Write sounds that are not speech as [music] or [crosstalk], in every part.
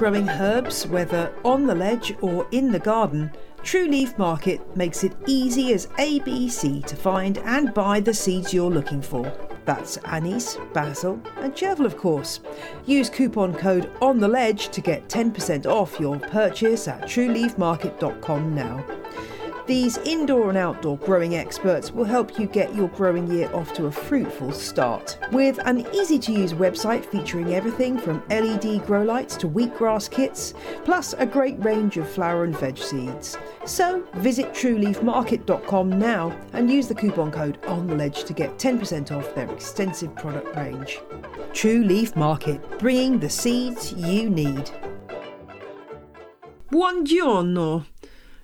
Growing herbs, whether on the ledge or in the garden, True Leaf Market makes it easy as ABC to find and buy the seeds you're looking for. That's anise, basil, and chervil, of course. Use coupon code on the ledge to get 10% off your purchase at trueleafmarket.com now. These indoor and outdoor growing experts will help you get your growing year off to a fruitful start. With an easy to use website featuring everything from LED grow lights to wheatgrass kits, plus a great range of flower and veg seeds. So visit trueleafmarket.com now and use the coupon code on the ledge to get 10% off their extensive product range. True Leaf Market, bringing the seeds you need. Buongiorno.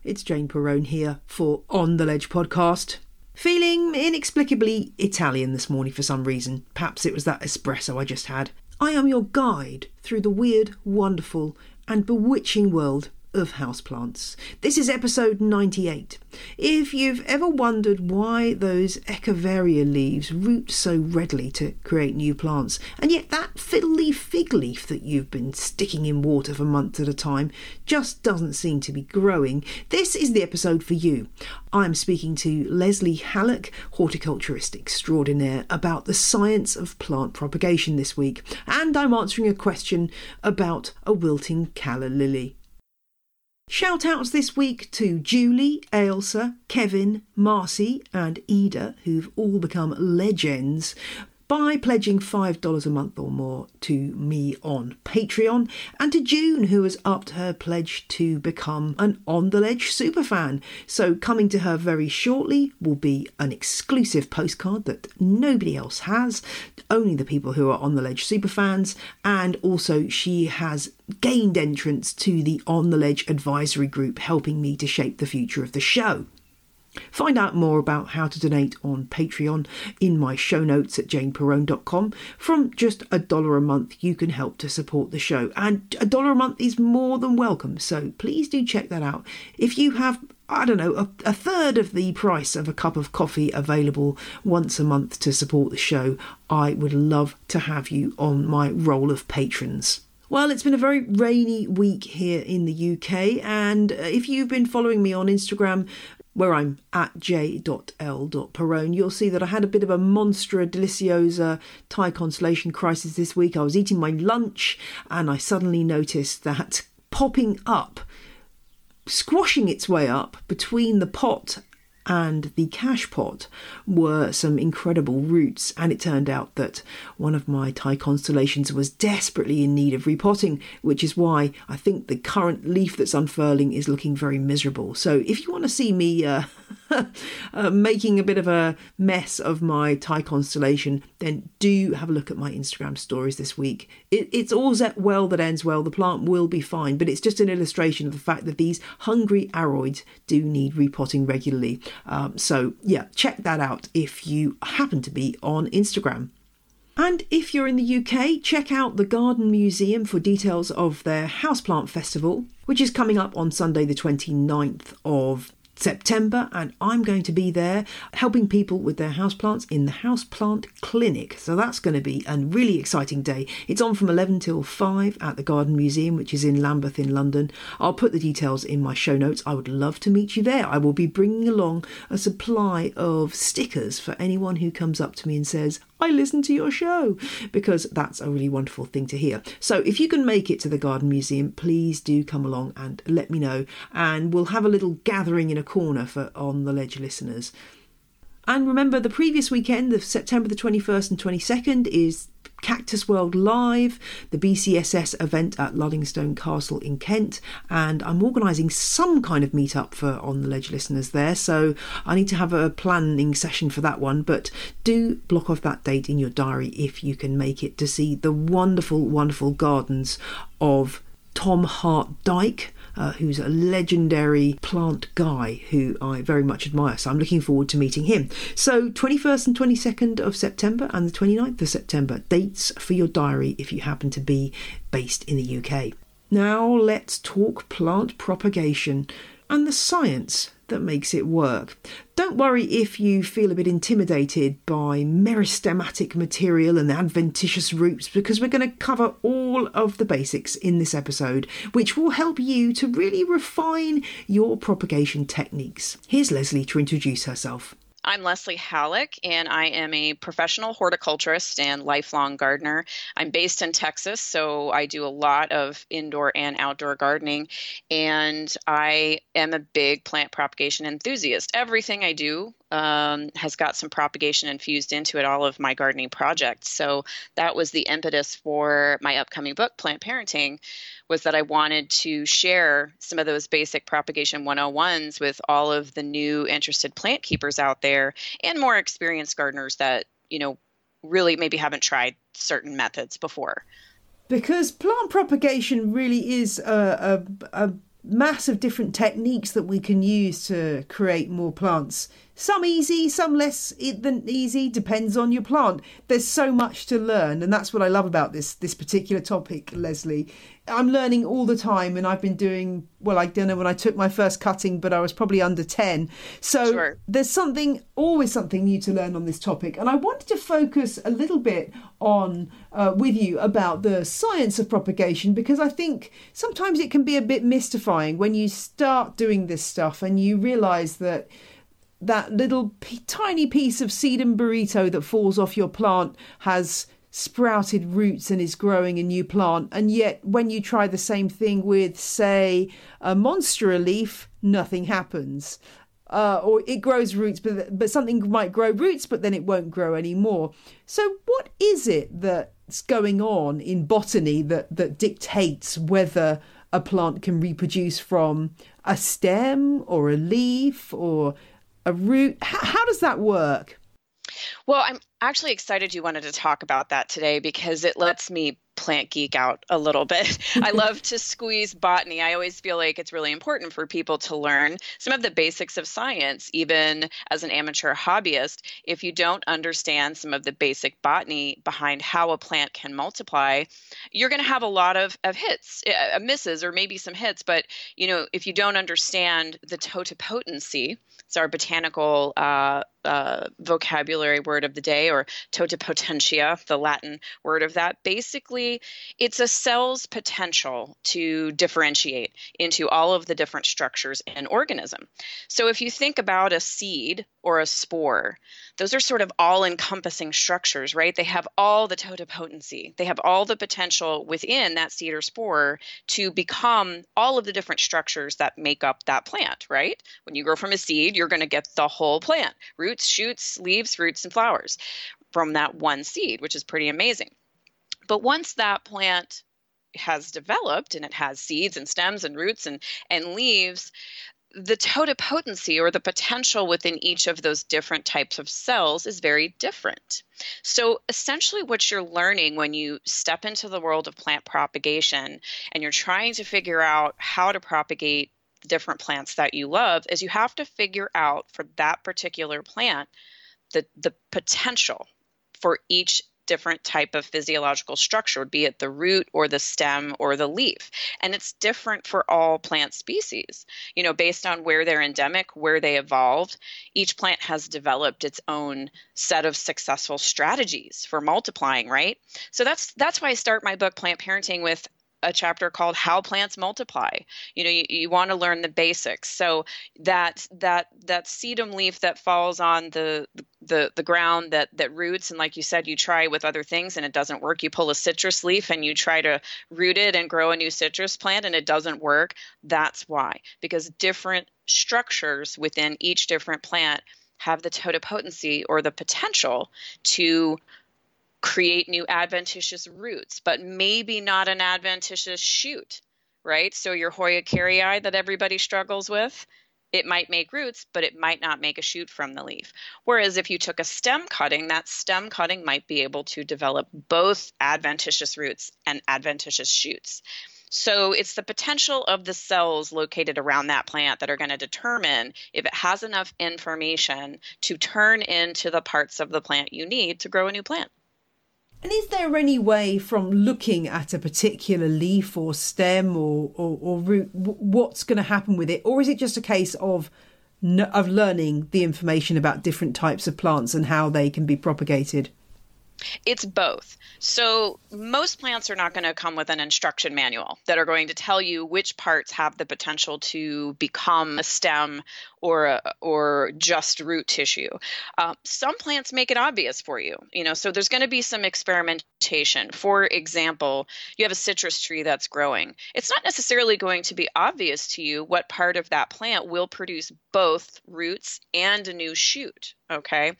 It's Jane Perrone here for On the Ledge podcast. Feeling inexplicably Italian this morning for some reason. Perhaps it was that espresso I just had. I am your guide through the weird, wonderful, and bewitching world of houseplants. This is episode 98. If you've ever wondered why those Echeveria leaves root so readily to create new plants, and yet that fiddle leaf fig leaf that you've been sticking in water for months at a time just doesn't seem to be growing, this is the episode for you. I'm speaking to Leslie Halleck, horticulturist extraordinaire, about the science of plant propagation this week, and I'm answering a question about a wilting calla lily. Shout outs this week to Julie, Ailsa, Kevin, Marcy, and Ida, who've all become legends by pledging $5 a month or more to me on Patreon, and to June, who has upped her pledge to become an On the Ledge superfan. So, coming to her very shortly will be an exclusive postcard that nobody else has, only the people who are On the Ledge superfans, and also she has gained entrance to the On the Ledge advisory group, helping me to shape the future of the show. Find out more about how to donate on Patreon in my show notes at janeperrone.com. From just a dollar a month, you can help to support the show, and a dollar a month is more than welcome. So please do check that out. If you have I don't know, a, a, third of the price of a cup of coffee available once a month to support the show, I would love to have you on my roll of patrons. Well, it's been a very rainy week here in the UK, and if you've been following me on Instagram, where I'm at j.l.perrone, you'll see that I had a bit of a Monstera Deliciosa Thai constellation crisis this week. I was eating my lunch and I suddenly noticed that popping up, squashing its way up between the pot and the cachepot were some incredible roots. And it turned out that one of my Thai constellations was desperately in need of repotting, which is why I think the current leaf that's unfurling is looking very miserable. So if you want to see me uh, [laughs] [laughs] uh, making a bit of a mess of my Thai constellation, then do have a look at my Instagram stories this week. It, it's all well that ends well. The plant will be fine, but it's just an illustration of the fact that these hungry aroids do need repotting regularly. Um, so, yeah, check that out if you happen to be on Instagram. And if you're in the UK, check out the Garden Museum for details of their Houseplant Festival, which is coming up on Sunday, the 29th of September, and I'm going to be there helping people with their houseplants in the Houseplant Clinic. So that's going to be a really exciting day. It's on from 11 till 5 at the Garden Museum, which is in Lambeth in London. I'll put the details in my show notes. I would love to meet you there. I will be bringing along a supply of stickers for anyone who comes up to me and says, I listen to your show because that's a really wonderful thing to hear. So if you can make it to the Garden Museum, please do come along and let me know. And we'll have a little gathering in a corner for On the Ledge listeners. And remember, the previous weekend of September the 21st and 22nd is Cactus World Live, the BCSS event at Lullingstone Castle in Kent, and I'm organising some kind of meetup for On the Ledge listeners there, so I need to have a planning session for that one. But do block off that date in your diary if you can make it to see the wonderful, wonderful gardens of Tom Hart Dyke uh, who's a legendary plant guy who I very much admire. So I'm looking forward to meeting him. So 21st and 22nd of September and the 29th of September, dates for your diary if you happen to be based in the UK. Now let's talk plant propagation and the science that makes it work. Don't worry if you feel a bit intimidated by meristematic material and adventitious roots, because we're going to cover all of the basics in this episode, which will help you to really refine your propagation techniques. Here's Leslie to introduce herself. I'm Leslie Halleck, and I am a professional horticulturist and lifelong gardener. I'm based in Texas, so I do a lot of indoor and outdoor gardening, and I am a big plant propagation enthusiast. Everything I do um, has got some propagation infused into it, all of my gardening projects. So that was the impetus for my upcoming book, Plant Parenting, was that I wanted to share some of those basic propagation 101s with all of the new interested plant keepers out there and more experienced gardeners that, you know, really maybe haven't tried certain methods before. Because plant propagation really is a, a, a mass of different techniques that we can use to create more plants. Some easy, some less than easy, depends on your plant. There's so much to learn, and that's what I love about this this particular topic, Leslie. I'm learning all the time, and I've been doing well. I don't know when I took my first cutting, but I was probably under ten. So sure. there's something, always something new to learn on this topic, and I wanted to focus a little bit on uh, with you about the science of propagation because I think sometimes it can be a bit mystifying when you start doing this stuff and you realise that that little p- tiny piece of sedum burrito that falls off your plant has sprouted roots and is growing a new plant. And yet, when you try the same thing with, say, a monstera leaf, nothing happens. Uh, or it grows roots, but but something might grow roots, but then it won't grow anymore. So, what is it that's going on in botany that that dictates whether a plant can reproduce from a stem or a leaf or a root? How, how does that work? Well, I'm actually excited you wanted to talk about that today because it lets me plant geek out a little bit. [laughs] I love to squeeze botany. I always feel like it's really important for people to learn some of the basics of science, even as an amateur hobbyist. If you don't understand some of the basic botany behind how a plant can multiply, you're going to have a lot of, of hits, uh, misses, or maybe some hits. But, you know, if you don't understand the totipotency, it's our botanical uh, uh, vocabulary word of the day, or totipotentia, the Latin word of that. Basically, it's a cell's potential to differentiate into all of the different structures in an organism. So if you think about a seed or a spore, those are sort of all encompassing structures, right? They have all the totipotency, they have all the potential within that seed or spore to become all of the different structures that make up that plant, right? When you grow from a seed, you're going to get the whole plant shoots, leaves, roots, and flowers from that one seed, which is pretty amazing. But once that plant has developed and it has seeds and stems and roots and, and leaves, the totipotency or the potential within each of those different types of cells is very different. So, essentially, what you're learning when you step into the world of plant propagation and you're trying to figure out how to propagate different plants that you love is you have to figure out for that particular plant the, the potential for each different type of physiological structure, be it the root or the stem or the leaf. And it's different for all plant species. You know, based on where they're endemic, where they evolved, each plant has developed its own set of successful strategies for multiplying, right? So that's that's why I start my book Plant Parenting with a chapter called how plants multiply. You know you, you want to learn the basics. So that that that sedum leaf that falls on the the the ground that that roots and like you said you try with other things and it doesn't work. You pull a citrus leaf and you try to root it and grow a new citrus plant and it doesn't work. That's why. Because different structures within each different plant have the totipotency or the potential to create new adventitious roots, but maybe not an adventitious shoot, right? So your Hoya kerrii that everybody struggles with, it might make roots, but it might not make a shoot from the leaf. Whereas if you took a stem cutting, that stem cutting might be able to develop both adventitious roots and adventitious shoots. So it's the potential of the cells located around that plant that are going to determine if it has enough information to turn into the parts of the plant you need to grow a new plant. And is there any way from looking at a particular leaf or stem or, or, or root what's going to happen with it? Or is it just a case of of learning the information about different types of plants and how they can be propagated? It's both. So, most plants are not going to come with an instruction manual that are going to tell you which parts have the potential to become a stem or a, or just root tissue. Uh, some plants make it obvious for you, you know. So there's going to be some experimentation. For example, you have a citrus tree that's growing. It's not necessarily going to be obvious to you what part of that plant will produce both roots and a new shoot. Okay,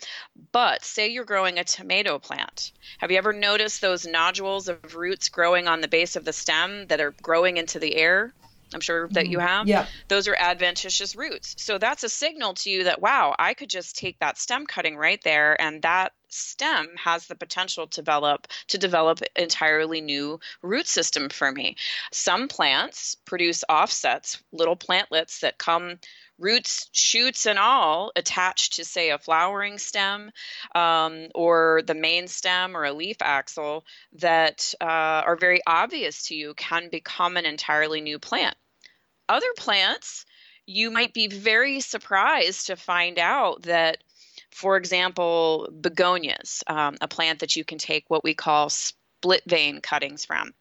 but say you're growing a tomato plant. Have you ever noticed those nodules of roots growing on the base of the stem that are growing into the air? I'm sure that you mm-hmm. have. Yeah. Those are adventitious roots. So that's a signal to you that, wow, I could just take that stem cutting right there and that stem has the potential to develop to develop entirely new root system for me. Some plants produce offsets, little plantlets that come roots, shoots, and all attached to, say, a flowering stem um, or the main stem or a leaf axil that uh, are very obvious to you can become an entirely new plant. Other plants, you might be very surprised to find out that, for example, begonias, um, a plant that you can take what we call split vein cuttings from.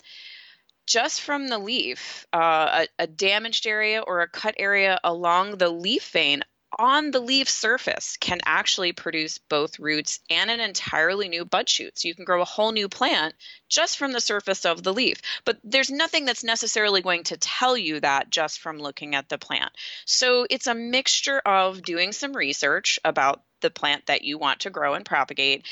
Just from the leaf, uh, a, a damaged area or a cut area along the leaf vein on the leaf surface can actually produce both roots and an entirely new bud shoot. So you can grow a whole new plant just from the surface of the leaf. But there's nothing that's necessarily going to tell you that just from looking at the plant. So it's a mixture of doing some research about the plant that you want to grow and propagate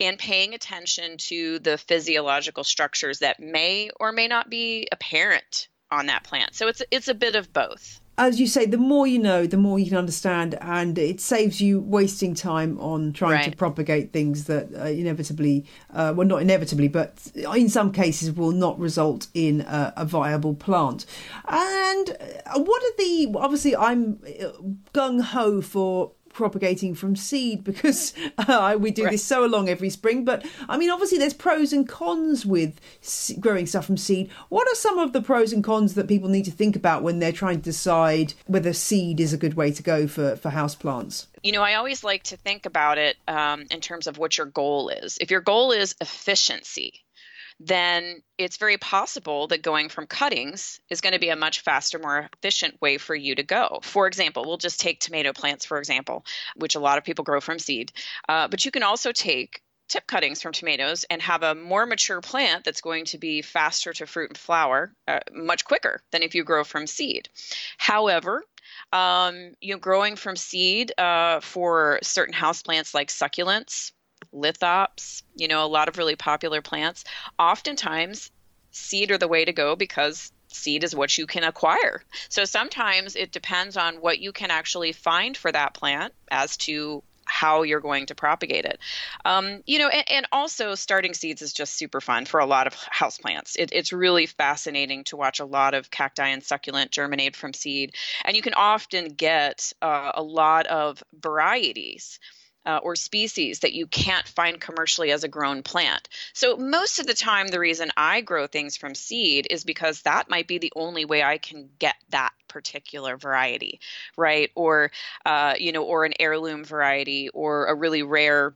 and paying attention to the physiological structures that may or may not be apparent on that plant. So it's it's a bit of both. As you say, the more you know, the more you can understand, and it saves you wasting time on trying right. to propagate things that uh, inevitably, uh, well, not inevitably, but in some cases will not result in a, a viable plant. And uh, what are the? Obviously, I'm uh, gung ho for propagating from seed because [laughs] uh, we do right. this so along every spring. But I mean, obviously, there's pros and cons with growing stuff from seed. What are some of the pros and cons that people need to think about when they're trying to decide whether seed is a good way to go for, for house plants? You know, I always like to think about it um, in terms of what your goal is. If your goal is efficiency, then it's very possible that going from cuttings is going to be a much faster, more efficient way for you to go. For example, we'll just take tomato plants, for example, which a lot of people grow from seed. Uh, but you can also take tip cuttings from tomatoes and have a more mature plant that's going to be faster to fruit and flower uh, much quicker than if you grow from seed. However, um, you know, growing from seed uh, for certain house plants like succulents, lithops, you know, a lot of really popular plants. Oftentimes, seed are the way to go because seed is what you can acquire. So sometimes it depends on what you can actually find for that plant as to how you're going to propagate it. Um, you know, and, and, also starting seeds is just super fun for a lot of houseplants. It, it's really fascinating to watch a lot of cacti and succulent germinate from seed. And you can often get uh, a lot of varieties uh, or species that you can't find commercially as a grown plant. So, most of the time, the reason I grow things from seed is because that might be the only way I can get that particular variety, right? Or, uh, you know, or an heirloom variety or a really rare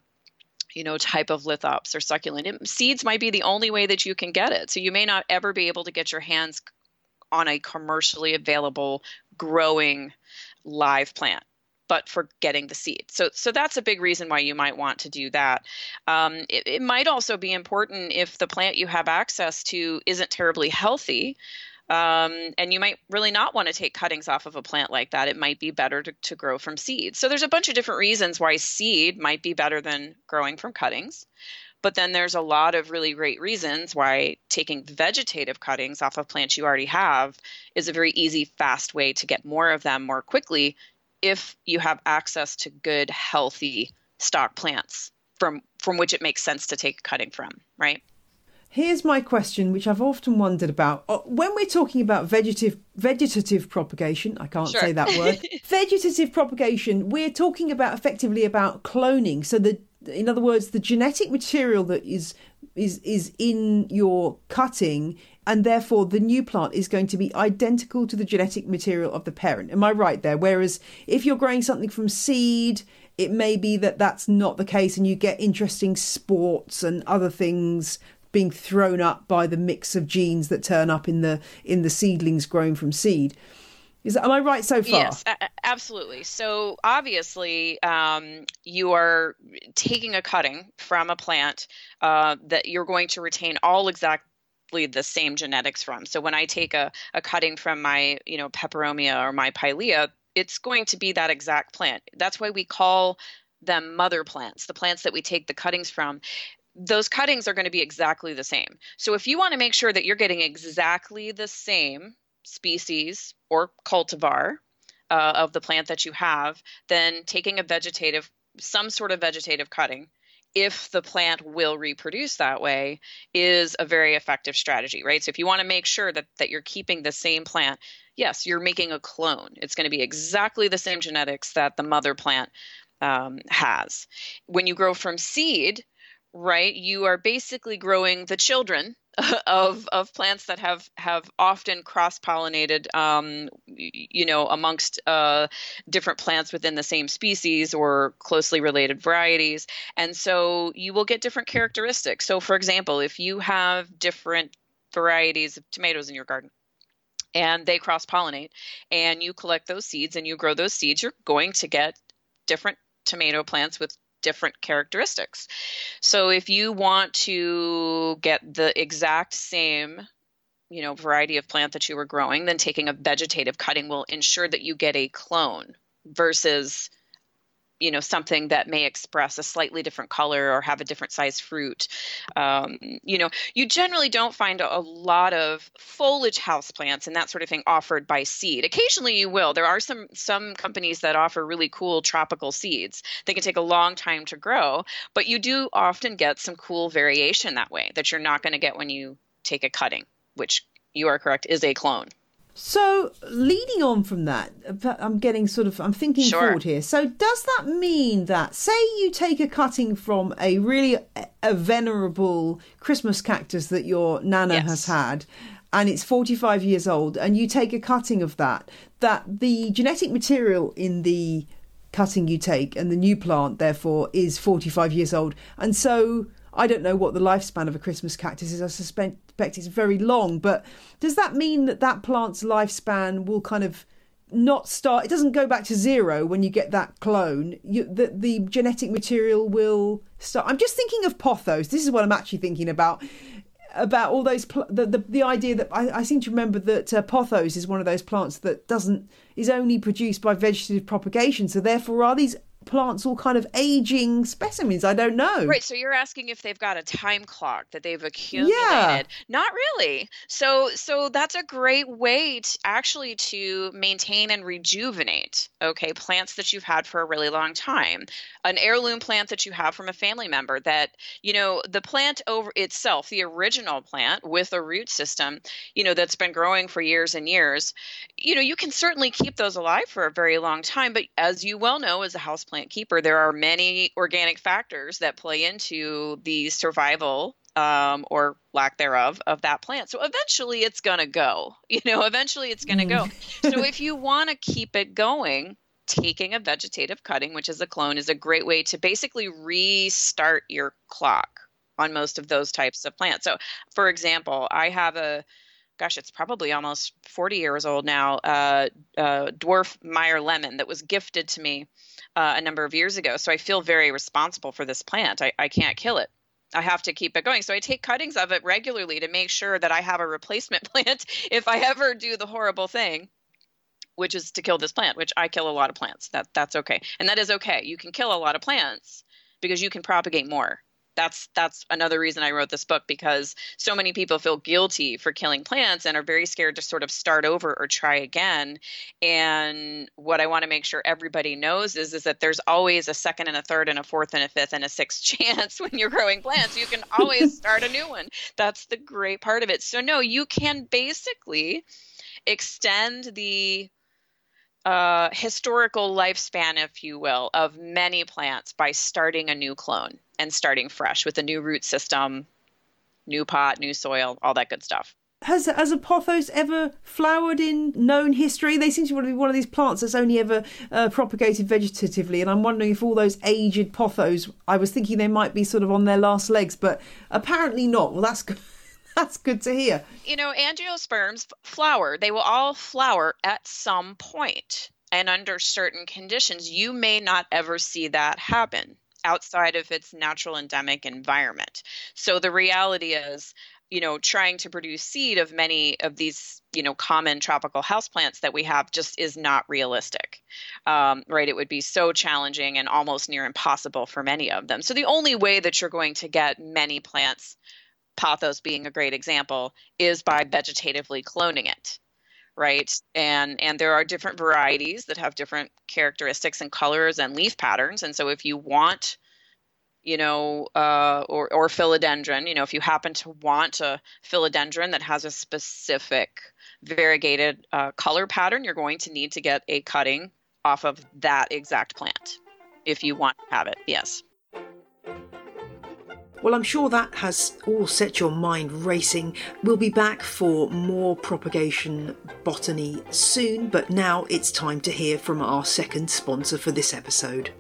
you know type of lithops or succulent it, seeds might be the only way that you can get it so you may not ever be able to get your hands on a commercially available growing live plant but for getting the seed. So, so that's a big reason why you might want to do that. Um, it, it might also be important if the plant you have access to isn't terribly healthy. Um, and you might really not want to take cuttings off of a plant like that. It might be better to, to grow from seed. So there's a bunch of different reasons why seed might be better than growing from cuttings. But then there's a lot of really great reasons why taking vegetative cuttings off of plants you already have is a very easy, fast way to get more of them more quickly if you have access to good, healthy stock plants from from which it makes sense to take a cutting from, right? Here's my question, which I've often wondered about. Uh, when we're talking about vegetative vegetative propagation, I can't sure. say that word. [laughs] vegetative propagation, we're talking about effectively about cloning. So the in other words, the genetic material that is is is in your cutting and therefore the new plant is going to be identical to the genetic material of the parent. Am I right there? Whereas if you're growing something from seed, it may be that that's not the case and you get interesting sports and other things being thrown up by the mix of genes that turn up in the in the seedlings grown from seed. Is that, am I right so far? Yes, absolutely. So obviously, um, you are taking a cutting from a plant uh, that you're going to retain all the same genetics from. So when I take a, a cutting from my, you know, peperomia or my pilea, it's going to be that exact plant. That's why we call them mother plants, the plants that we take the cuttings from those cuttings are going to be exactly the same. So if you want to make sure that you're getting exactly the same species or cultivar uh, of the plant that you have, then taking a vegetative, some sort of vegetative cutting, if the plant will reproduce that way, is a very effective strategy, right? So if you want to make sure that, that you're keeping the same plant, yes, you're making a clone. It's going to be exactly the same genetics that the mother plant um, has. When you grow from seed, right, you are basically growing the children [laughs] of of plants that have have often cross pollinated, um, you know, amongst uh, different plants within the same species or closely related varieties, and so you will get different characteristics. So, for example, if you have different varieties of tomatoes in your garden and they cross pollinate and you collect those seeds and you grow those seeds, you're going to get different tomato plants with different characteristics. So if you want to get the exact same you know variety of plant that you were growing then taking a vegetative cutting will ensure that you get a clone versus you know something that may express a slightly different color or have a different size fruit. Um, you know you generally don't find a, lot of foliage house plants and that sort of thing offered by seed. Occasionally you will. There are some some companies that offer really cool tropical seeds. They can take a long time to grow but you do often get some cool variation that way that you're not going to get when you take a cutting which you are correct is a clone so, leading on from that, I'm getting sort of, I'm thinking sure. forward here. So, does that mean that, say, you take a cutting from a really eh, a venerable Christmas cactus that your nana yes. has had, and it's 45 years old, and you take a cutting of that, that the genetic material in the cutting you take and the new plant, therefore, is 45 years old, and so I don't know what the lifespan of a Christmas cactus is. I suspect it's very long, but does that mean that that plant's lifespan will kind of not start? It doesn't go back to zero when you get that clone. You, the, the genetic material will start. I'm just thinking of pothos. This is what I'm actually thinking about about all those pl- the, the, the idea that I, I seem to remember that uh, pothos is one of those plants that doesn't is only produced by vegetative propagation so therefore are these plants all kind of aging specimens? I don't know. Right. So you're asking if they've got a time clock that they've accumulated. Yeah. Not really. So so that's a great way to actually to maintain and rejuvenate, okay, plants that you've had for a really long time. An heirloom plant that you have from a family member that, you know, the plant over itself, the original plant with a root system, you know, that's been growing for years and years, you know, you can certainly keep those alive for a very long time, but as you well know as a house plant keeper, there are many organic factors that play into the survival um, or lack thereof of that plant. So eventually it's going to go. [laughs] You know, eventually it's going to go. Mm. [laughs] so if you want to keep it going, taking a vegetative cutting, which is a clone, is a great way to basically restart your clock on most of those types of plants. So, for example, I have a gosh, it's probably almost 40 years old now, uh, uh, dwarf Meyer lemon that was gifted to me uh, a number of years ago. So I feel very responsible for this plant. I, I can't kill it. I have to keep it going. So I take cuttings of it regularly to make sure that I have a replacement [laughs] plant if I ever do the horrible thing which is to kill this plant, which I kill a lot of plants. That that's okay. And that is okay. You can kill a lot of plants because you can propagate more that's that's another reason I wrote this book because so many people feel guilty for killing plants and are very scared to sort of start over or try again. And what I want to make sure everybody knows is is that there's always a second and a third and a fourth and a fifth and a sixth [laughs] chance when you're growing plants. You can always [laughs] start a new one. That's the great part of it. So no, you can basically extend the uh, historical lifespan, if you will, of many plants by starting a new clone and starting fresh with a new root system, new pot, new soil, all that good stuff. Has has a pothos ever flowered in known history? They seem to be one of these plants that's only ever uh, propagated vegetatively, and I'm wondering if all those aged pothos. I was thinking they might be sort of on their last legs, but apparently not. Well, that's good. [laughs] That's good to hear. You know, angiosperms flower. They will all flower at some point and under certain conditions. You may not ever see that happen outside of its natural endemic environment. So the reality is, you know, trying to produce seed of many of these, you know, common tropical houseplants that we have just is not realistic, um, right? It would be so challenging and almost near impossible for many of them. So the only way that you're going to get many plants, pothos being a great example, is by vegetatively cloning it right? And and there are different varieties that have different characteristics and colors and leaf patterns. And so if you want you know uh, or or philodendron you know if you happen to want a philodendron that has a specific variegated uh, color pattern you're going to need to get a cutting off of that exact plant if you want to have it. Yes well, I'm sure that has all set your mind racing. We'll be back for more propagation botany soon, but now it's time to hear from our second sponsor for this episode.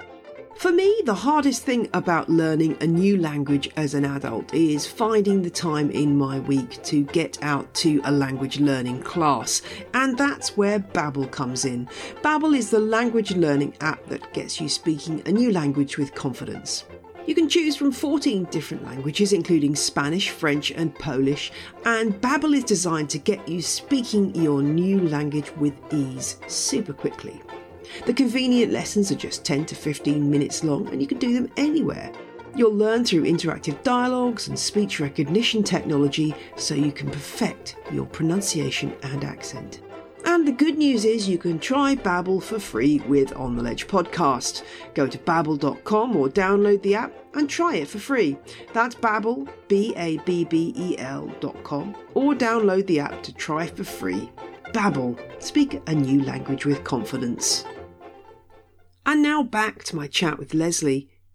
For me, the hardest thing about learning a new language as an adult is finding the time in my week to get out to a language learning class, and that's where Babbel comes in. Babbel is the language learning app that gets you speaking a new language with confidence. You can choose from 14 different languages, including Spanish, French, and Polish, and Babbel is designed to get you speaking your new language with ease super quickly. The convenient lessons are just 10 to 15 minutes long, and you can do them anywhere. You'll learn through interactive dialogues and speech recognition technology so you can perfect your pronunciation and accent. And the good news is you can try Babbel for free with On the Ledge podcast. Go to babbel.com or download the app and try it for free. That's Babbel, B A B B E L.com, or download the app to try for free. Babbel, speak a new language with confidence. And now back to my chat with Leslie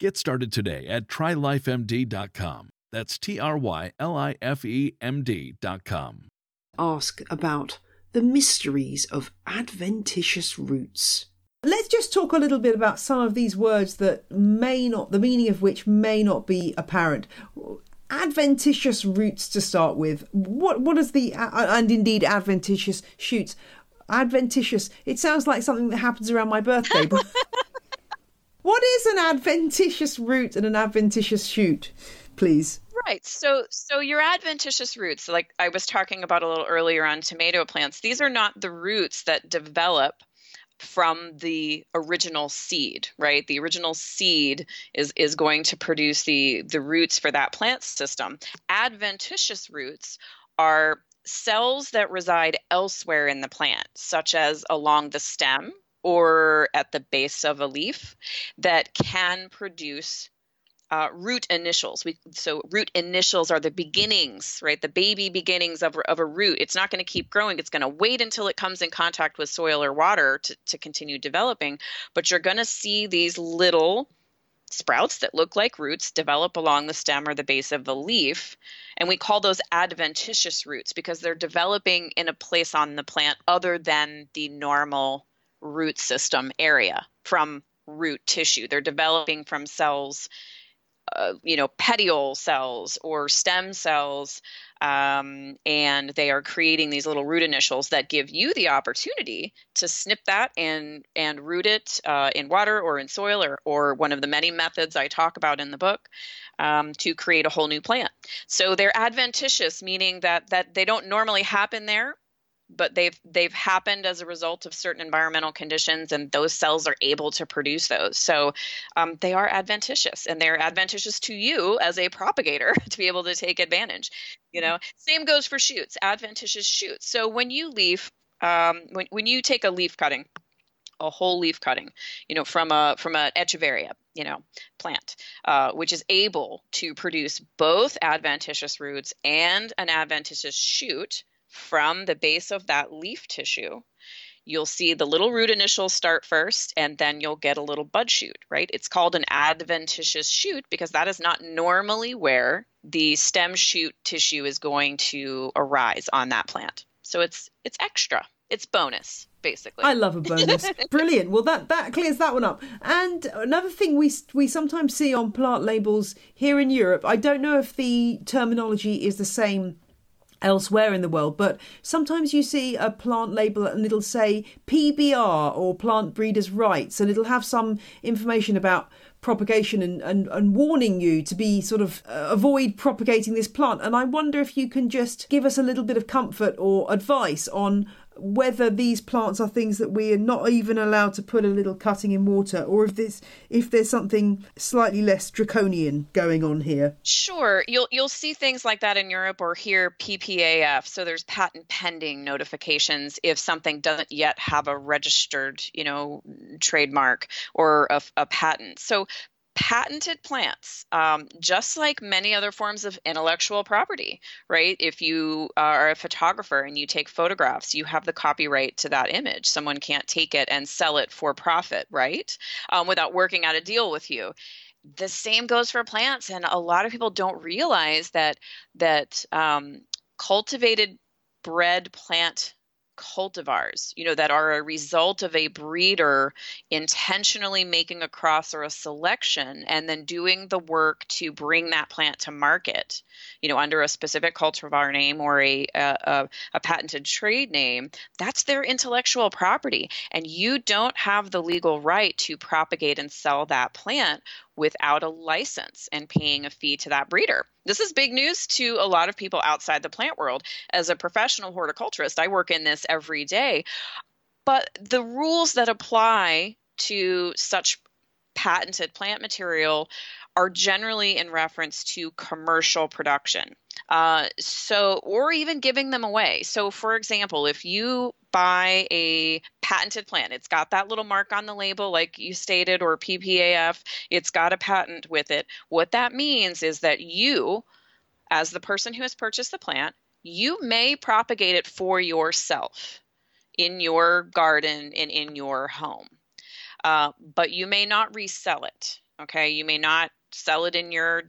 Get started today at trylifemd.com. That's T R Y L I F E M D.com. Ask about the mysteries of adventitious roots. Let's just talk a little bit about some of these words that may not, the meaning of which may not be apparent. Adventitious roots to start with. What what is the and indeed adventitious shoots? Adventitious. It sounds like something that happens around my birthday. [laughs] What is an adventitious root and an adventitious shoot, please? Right. So so your adventitious roots, like I was talking about a little earlier on tomato plants, these are not the roots that develop from the original seed, right? The original seed is is going to produce the the roots for that plant system. Adventitious roots are cells that reside elsewhere in the plant, such as along the stem or at the base of a leaf, that can produce uh, root initials. We, so root initials are the beginnings, right? The baby beginnings of, of a root. It's not going to keep growing. It's going to wait until it comes in contact with soil or water to, to continue developing. But you're going to see these little sprouts that look like roots develop along the stem or the base of the leaf. And we call those adventitious roots because they're developing in a place on the plant other than the normal root system area from root tissue. They're developing from cells uh, you know, petiole cells or stem cells, um, and they are creating these little root initials that give you the opportunity to snip that and and root it uh, in water or in soil or or one of the many methods I talk about in the book um, to create a whole new plant. So they're adventitious, meaning that that they don't normally happen there, but they've they've happened as a result of certain environmental conditions and those cells are able to produce those. So um, they are adventitious and they're adventitious to you as a propagator [laughs] to be able to take advantage you know? Same goes for shoots adventitious shoots. So when you leaf um, when, when you take a leaf cutting a whole leaf cutting, you know, from a from an echeveria, you know, plant, uh, which is able to produce both adventitious roots and an adventitious shoot from the base of that leaf tissue, you'll see the little root initials start first, and then you'll get a little bud shoot, right? It's called an adventitious shoot because that is not normally where the stem shoot tissue is going to arise on that plant. So it's it's extra. It's bonus, basically. I love a bonus. [laughs] Brilliant. Well, that that clears that one up. And another thing we we sometimes see on plant labels here in Europe. I don't know if the terminology is the same elsewhere in the world, but sometimes you see a plant label and it'll say PBR or plant breeders' rights, and it'll have some information about propagation and, and, and warning you to be sort of uh, avoid propagating this plant. And I wonder if you can just give us a little bit of comfort or advice on whether these plants are things that we are not even allowed to put a little cutting in water or if this if there's something slightly less draconian going on here. Sure. You'll you'll see things like that in Europe or here PPAF so there's patent pending notifications if something doesn't yet have a registered you know trademark or a, a patent. So patented plants, um, just like many other forms of intellectual property, right? If you are a photographer and you take photographs, you have the copyright to that image. Someone can't take it and sell it for profit, right? Um, without working out a deal with you. The same goes for plants, and a lot of people don't realize that that um, cultivated bred plant cultivars, you know, that are a result of a breeder intentionally making a cross or a selection and then doing the work to bring that plant to market, you know, under a specific cultivar name or a, a, a patented trade name, that's their intellectual property. And you don't have the legal right to propagate and sell that plant without a license and paying a fee to that breeder. This is big news to a lot of people outside the plant world. As a professional horticulturist, I work in this every day. But the rules that apply to such patented plant material are generally in reference to commercial production. Uh, so, or even giving them away. So, for example, if you buy a patented plant, it's got that little mark on the label, like you stated, or PPAF, it's got a patent with it. What that means is that you, as the person who has purchased the plant, you may propagate it for yourself in your garden and in your home. Uh, but you may not resell it. Okay, you may not sell it in your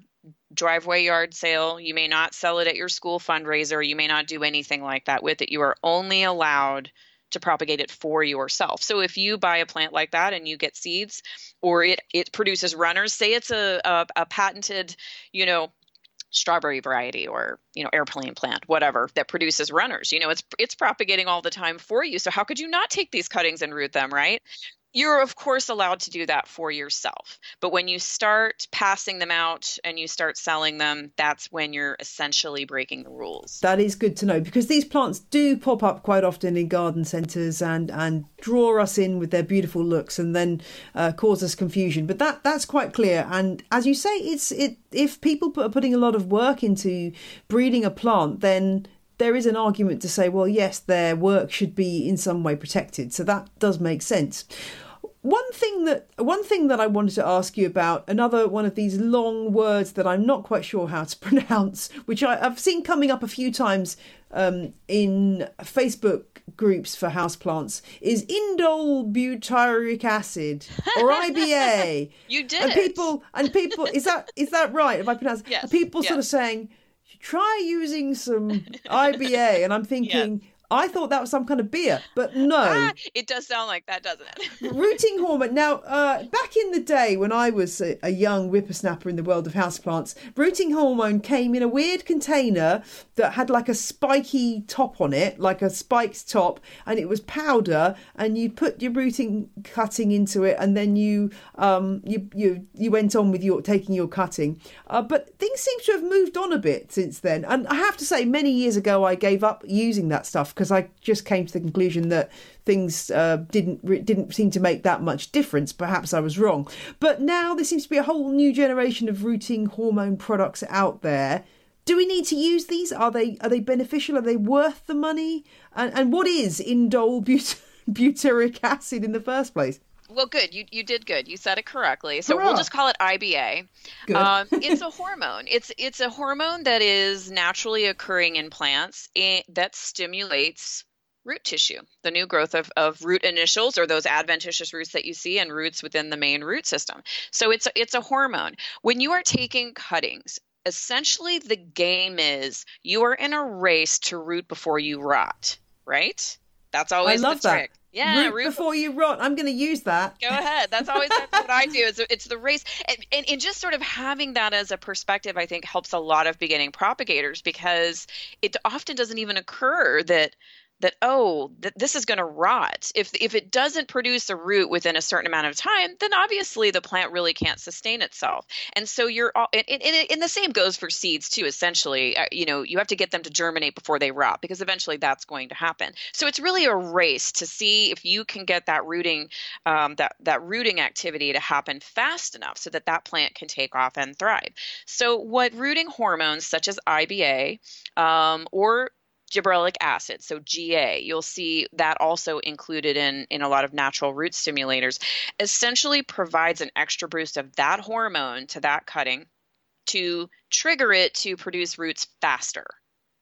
driveway yard sale. You may not sell it at your school fundraiser. You may not do anything like that with it. You are only allowed to propagate it for yourself. So if you buy a plant like that and you get seeds or it, it produces runners, say it's a, a, a patented, you know, strawberry variety or you know airplane plant whatever that produces runners you know it's it's propagating all the time for you so how could you not take these cuttings and root them right you're of course allowed to do that for yourself. But when you start passing them out and you start selling them that's when you're essentially breaking the rules. That is good to know because these plants do pop up quite often in garden centres and and draw us in with their beautiful looks and then uh, cause us confusion. But that that's quite clear. And as you say it's it if people are putting a lot of work into breeding a plant then there is an argument to say, well, yes, their work should be in some way protected. So that does make sense. One thing that one thing that I wanted to ask you about another one of these long words that I'm not quite sure how to [laughs] pronounce, which I, have seen coming up a few times um, in Facebook groups for houseplants, is indole butyric acid or IBA. [laughs] you did. And people and people is that is that right? If I pronounce, yes, people yes. sort of saying try using some IBA, and I'm [laughs] thinking. I thought that was some kind of beer, but no. Ah, it does sound like that, doesn't it? [laughs] rooting hormone. Now, uh, back in the day when I was a, a, young whippersnapper in the world of houseplants, rooting hormone came in a weird container that had like a spiky top on it, like a spiked top, and it was powder. And you put your rooting cutting into it, and then you um, you you you went on with your taking your cutting. Uh, but things seem to have moved on a bit since then. And I have to say, many years ago, I gave up using that stuff because I just came to the conclusion that things uh, didn't didn't seem to make that much difference. Perhaps I was wrong, but now there seems to be a whole new generation of rooting hormone products out there. Do we need to use these? Are they are they beneficial? Are they worth the money? And, and what is indole but- [laughs] butyric acid in the first place? Well, good. You you did good. You said it correctly. So Hurrah. we'll just call it IBA. Good. Um, [laughs] it's a hormone. It's it's a hormone that is naturally occurring in plants and that stimulates root tissue, the new growth of, of root initials or those adventitious roots that you see and roots within the main root system. So it's a, it's a hormone. When you are taking cuttings, essentially the game is you are in a race to root before you rot, right? That's always I love the that. Yeah, root, before you rot. I'm going to use that. Go ahead. That's always that's what I do. It's, it's the race, and, and, and just sort of having that as a perspective, I think helps a lot of beginning propagators because it often doesn't even occur that that oh th- this is going to rot. If if it doesn't produce a root within a certain amount of time then obviously the plant really can't sustain itself. And so you're all and, and, and the same goes for seeds too essentially. Uh, you know you have to get them to germinate before they rot because eventually that's going to happen. So it's really a race to see if you can get that rooting um, that that rooting activity to happen fast enough so that that plant can take off and thrive. So what rooting hormones such as iba um, or gibberellic acid, so GA. You'll see that also included in, in a lot of natural root stimulators. Essentially provides an extra boost of that hormone to that cutting to trigger it to produce roots faster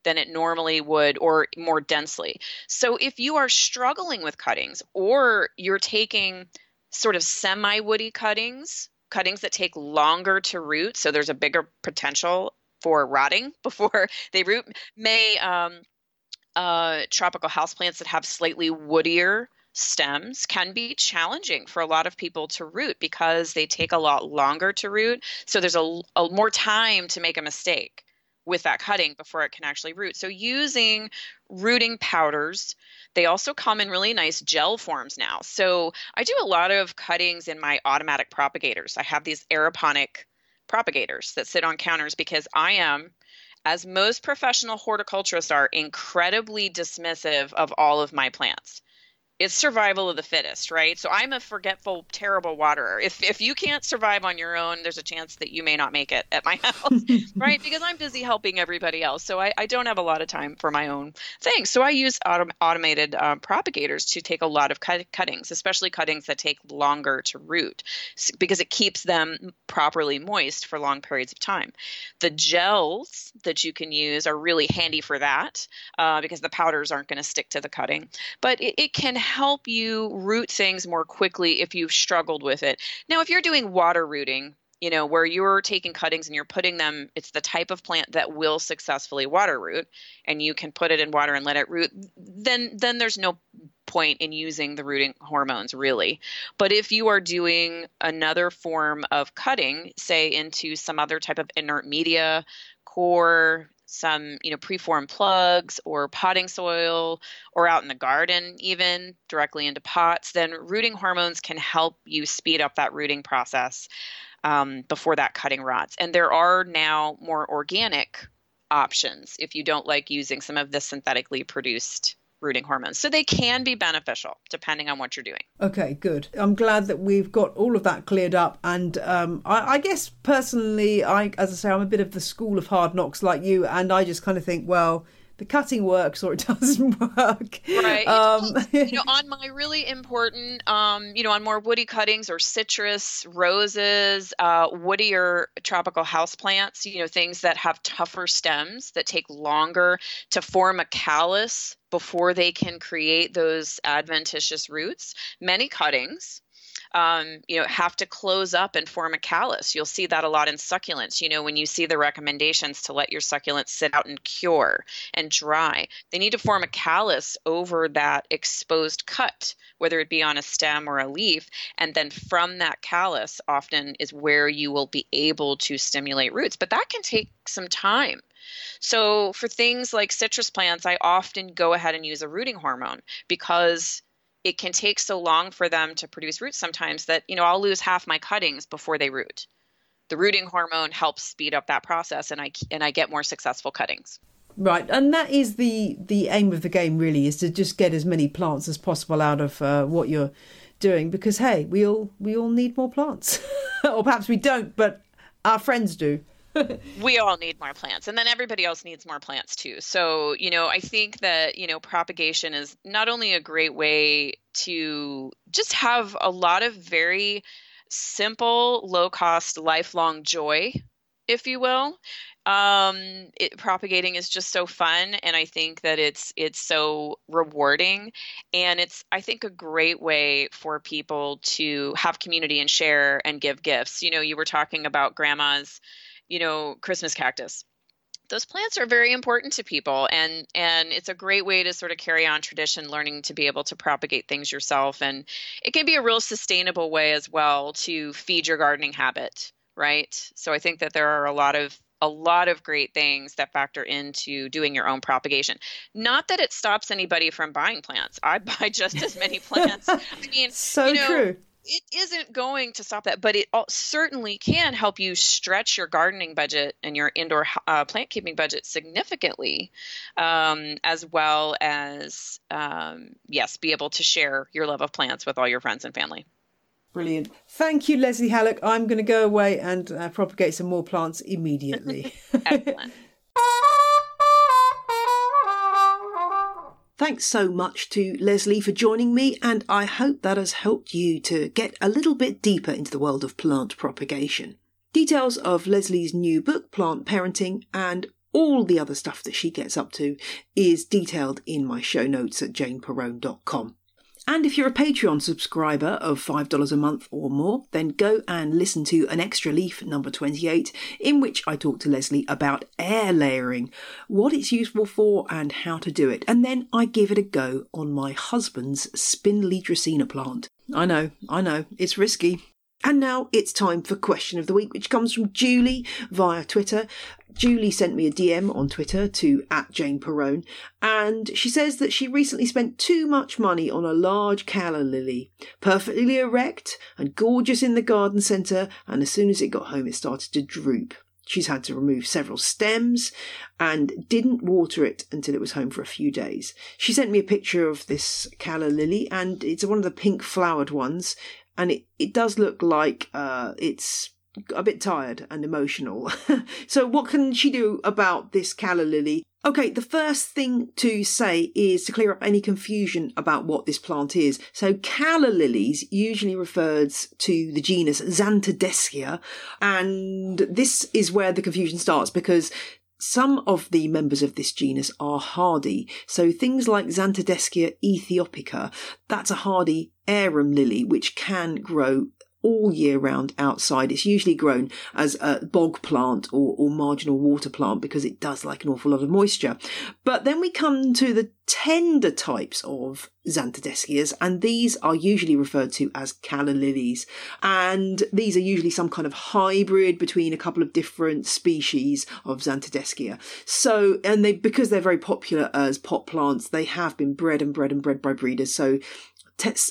than it normally would or more densely. So if you are struggling with cuttings or you're taking sort of semi woody cuttings, cuttings that take longer to root, so there's a bigger potential for rotting [laughs] before they root, may um, uh, tropical houseplants that have slightly woodier stems can be challenging for a lot of people to root because they take a lot longer to root. So there's a, a more time to make a mistake with that cutting before it can actually root. So using rooting powders, they also come in really nice gel forms now. So I do a lot of cuttings in my automatic propagators. I have these aeroponic propagators that sit on counters because I am as most professional horticulturists are, incredibly dismissive of all of my plants. It's survival of the fittest, right? So I'm a forgetful, terrible waterer. If if you can't survive on your own, there's a chance that you may not make it at my [laughs] house, right? [laughs] Because I'm busy helping everybody else, so I, I don't have a lot of time for my own things. So I use autom- automated um, propagators to take a lot of cut- cuttings, especially cuttings that take longer to root, because it keeps them properly moist for long periods of time. The gels that you can use are really handy for that uh, because the powders aren't going to stick to the cutting, but it, it can help you root things more quickly if you've struggled with it. Now, if you're doing water rooting, you know, where you're taking cuttings and you're putting them, it's the type of plant that will successfully water root, and you can put it in water and let it root, then then there's no point in using the rooting hormones really. But if you are doing another form of cutting, say into some other type of inert media, coir, some you know preformed plugs or potting soil or out in the garden even directly into pots then rooting hormones can help you speed up that rooting process um, before that cutting rots. And there are now more organic options if you don't like using some of the synthetically produced rooting hormones. So they can be beneficial depending on what you're doing. Okay, good. I'm glad that we've got all of that cleared up. And um, I, I, guess personally, I, as I say, I'm a bit of the school of hard knocks like you, and I just kind of think, well, the cutting works or it doesn't work. Right. Um, you know, [laughs] on my really important, um, you know, on more woody cuttings or citrus, roses, uh, woodier tropical houseplants, you know, things that have tougher stems that take longer to form a callus before they can create those adventitious roots. Many cuttings um, you know, have to close up and form a callus. You'll see that a lot in succulents. You know, when you see the recommendations to let your succulents sit out and cure and dry, they need to form a callus over that exposed cut, whether it be on a stem or a leaf. And then from that callus, often is where you will be able to stimulate roots. But that can take some time. So, for things like citrus plants, I often go ahead and use a rooting hormone because it can take so long for them to produce roots sometimes that you know I'll lose half my cuttings before they root. The rooting hormone helps speed up that process, and I and I get more successful cuttings. Right, and that is the the aim of the game. Really, is to just get as many plants as possible out of uh, what you're doing. Because hey, we all we all need more plants, [laughs] or perhaps we don't, but our friends do. [laughs] we all need more plants and then everybody else needs more plants too. So you know i think that you know propagation is not only a great way to just have a lot of very simple low cost lifelong joy if you will. Um it, propagating is just so fun and i think that it's it's so rewarding. And it's i think a great way for people to have community and share and give gifts. You know you were talking about grandma's you know, Christmas cactus. Those plants are very important to people and and it's a great way to sort of carry on tradition learning to be able to propagate things yourself and it can be a real sustainable way as well to feed your gardening habit, right? So I think that there are a lot of a lot of great things that factor into doing your own propagation. Not that it stops anybody from buying plants. I [laughs] buy just as many [laughs] plants. I mean, so you know, true it isn't going to stop that, but it certainly can help you stretch your gardening budget and your indoor uh, plant keeping budget significantly, um, as well as, um, yes, be able to share your love of plants with all your friends and family. Brilliant. Thank you, Leslie Halleck. I'm going to go away and uh, propagate some more plants immediately. [laughs] Excellent. [laughs] Thanks so much to Leslie for joining me, and I hope that has helped you to get a little bit deeper into the world of plant propagation. Details of Leslie's new book, Plant Parenting, and all the other stuff that she gets up to is detailed in my show notes at janeperrone.com. And if you're a Patreon subscriber of $5 a month or more, then go and listen to an extra leaf number 28, in which I talk to Leslie about air layering, what it's useful for, and how to do it. And then I give it a go on my husband's spindly Dracaena plant. I know, I know, it's risky. And now it's time for question of the week, which comes from Julie via Twitter. Julie sent me a DM on Twitter to at Jane Perrone, and she says that she recently spent too much money on a large calla lily, perfectly erect and gorgeous in the garden centre, and as soon as it got home, it started to droop. She's had to remove several stems and didn't water it until it was home for a few days. She sent me a picture of this calla lily, and it's one of the pink flowered ones and it, it does look like uh, it's a bit tired and emotional. [laughs] so, what can she do about this calla lily? Okay, the first thing to say is to clear up any confusion about what this plant is. So, calla lilies usually refers to the genus Zantedeschia, and this is where the confusion starts because some of the members of this genus are hardy, so things like Zantedeschia aethiopica, that's a hardy arum lily which can grow all year round outside. It's usually grown as a bog plant or, or marginal water plant because it does like an awful lot of moisture. But then we come to the tender types of Zantedeschia, and these are usually referred to as calla lilies. And these are usually some kind of hybrid between a couple of different species of Zantedeschia. So, and they, because they're very popular as pot plants, they have been bred and bred and bred by breeders. So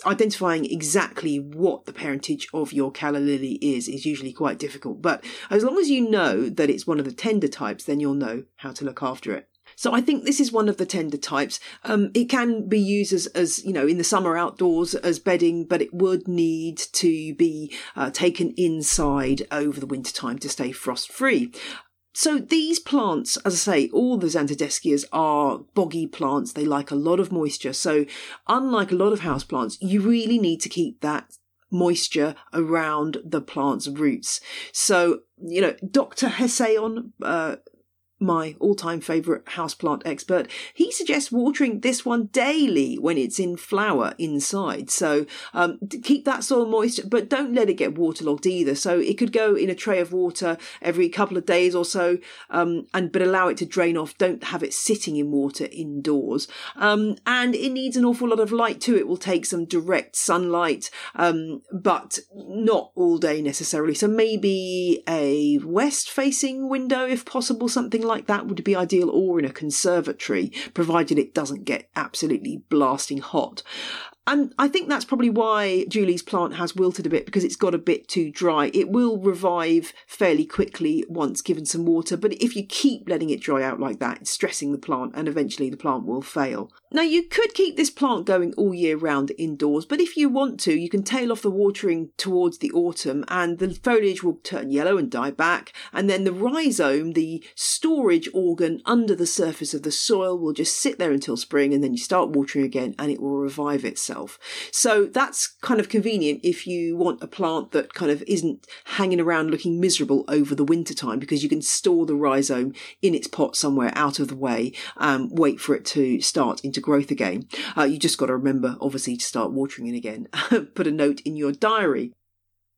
identifying exactly what the parentage of your calla lily is is usually quite difficult. But as long as you know that it's one of the tender types, then you'll know how to look after it. So I think this is one of the tender types. Um, it can be used as, as, you know, in the summer outdoors as bedding, but it would need to be uh, taken inside over the winter time to stay frost free. So these plants, as I say, all the Zantedeschias are boggy plants. They like a lot of moisture. So unlike a lot of house plants, you really need to keep that moisture around the plant's roots. So, you know, Dr. Hessayon, uh, my all-time favorite houseplant expert, he suggests watering this one daily when it's in flower inside. So um, keep that soil moist, but don't let it get waterlogged either. So it could go in a tray of water every couple of days or so, um, and but allow it to drain off. Don't have it sitting in water indoors. Um, and it needs an awful lot of light too. It will take some direct sunlight, um, but not all day necessarily. So maybe a west-facing window if possible, something like that would be ideal, or in a conservatory, provided it doesn't get absolutely blasting hot. And I think that's probably why Julie's plant has wilted a bit because it's got a bit too dry. It will revive fairly quickly once given some water, but if you keep letting it dry out like that, it's stressing the plant and eventually the plant will fail. Now, you could keep this plant going all year round indoors, but if you want to, you can tail off the watering towards the autumn and the foliage will turn yellow and die back. And then the rhizome, the storage organ under the surface of the soil, will just sit there until spring and then you start watering again and it will revive itself itself. So that's kind of convenient if you want a plant that kind of isn't hanging around looking miserable over the winter time because you can store the rhizome in its pot somewhere out of the way, um, wait for it to start into growth again. Uh, you just got to remember, obviously, to start watering it again. [laughs] Put a note in your diary.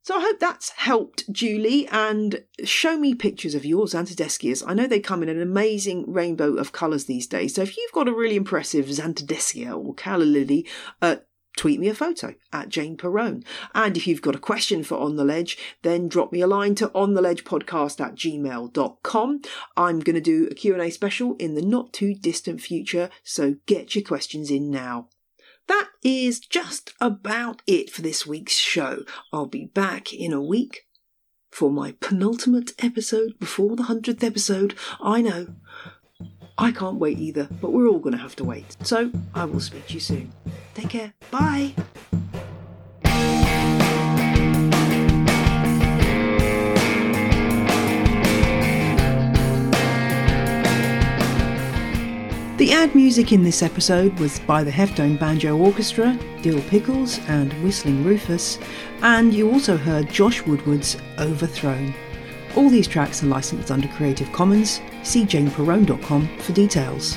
So I hope that's helped, Julie, and show me pictures of your Zantedeschias. I know they come in an amazing rainbow of colours these days. So if you've got a really impressive Zantedeschia or calla lily, uh, tweet me a photo at Jane Perrone. And if you've got a question for On the Ledge, then drop me a line to ontheledgepodcast at gmail.com. I'm going to do a Q&A special in the not too distant future, so get your questions in now. That is just about it for this week's show. I'll be back in a week for my penultimate episode before the 100th episode. I know. I can't wait either, but we're all going to have to wait. So I will speak to you soon. Take care. Bye. The ad music in this episode was by the Heftone Banjo Orchestra, Dill Pickles, and Whistling Rufus, and you also heard Josh Woodward's Overthrown. All these tracks are licensed under Creative Commons. See janeperrone.com for details.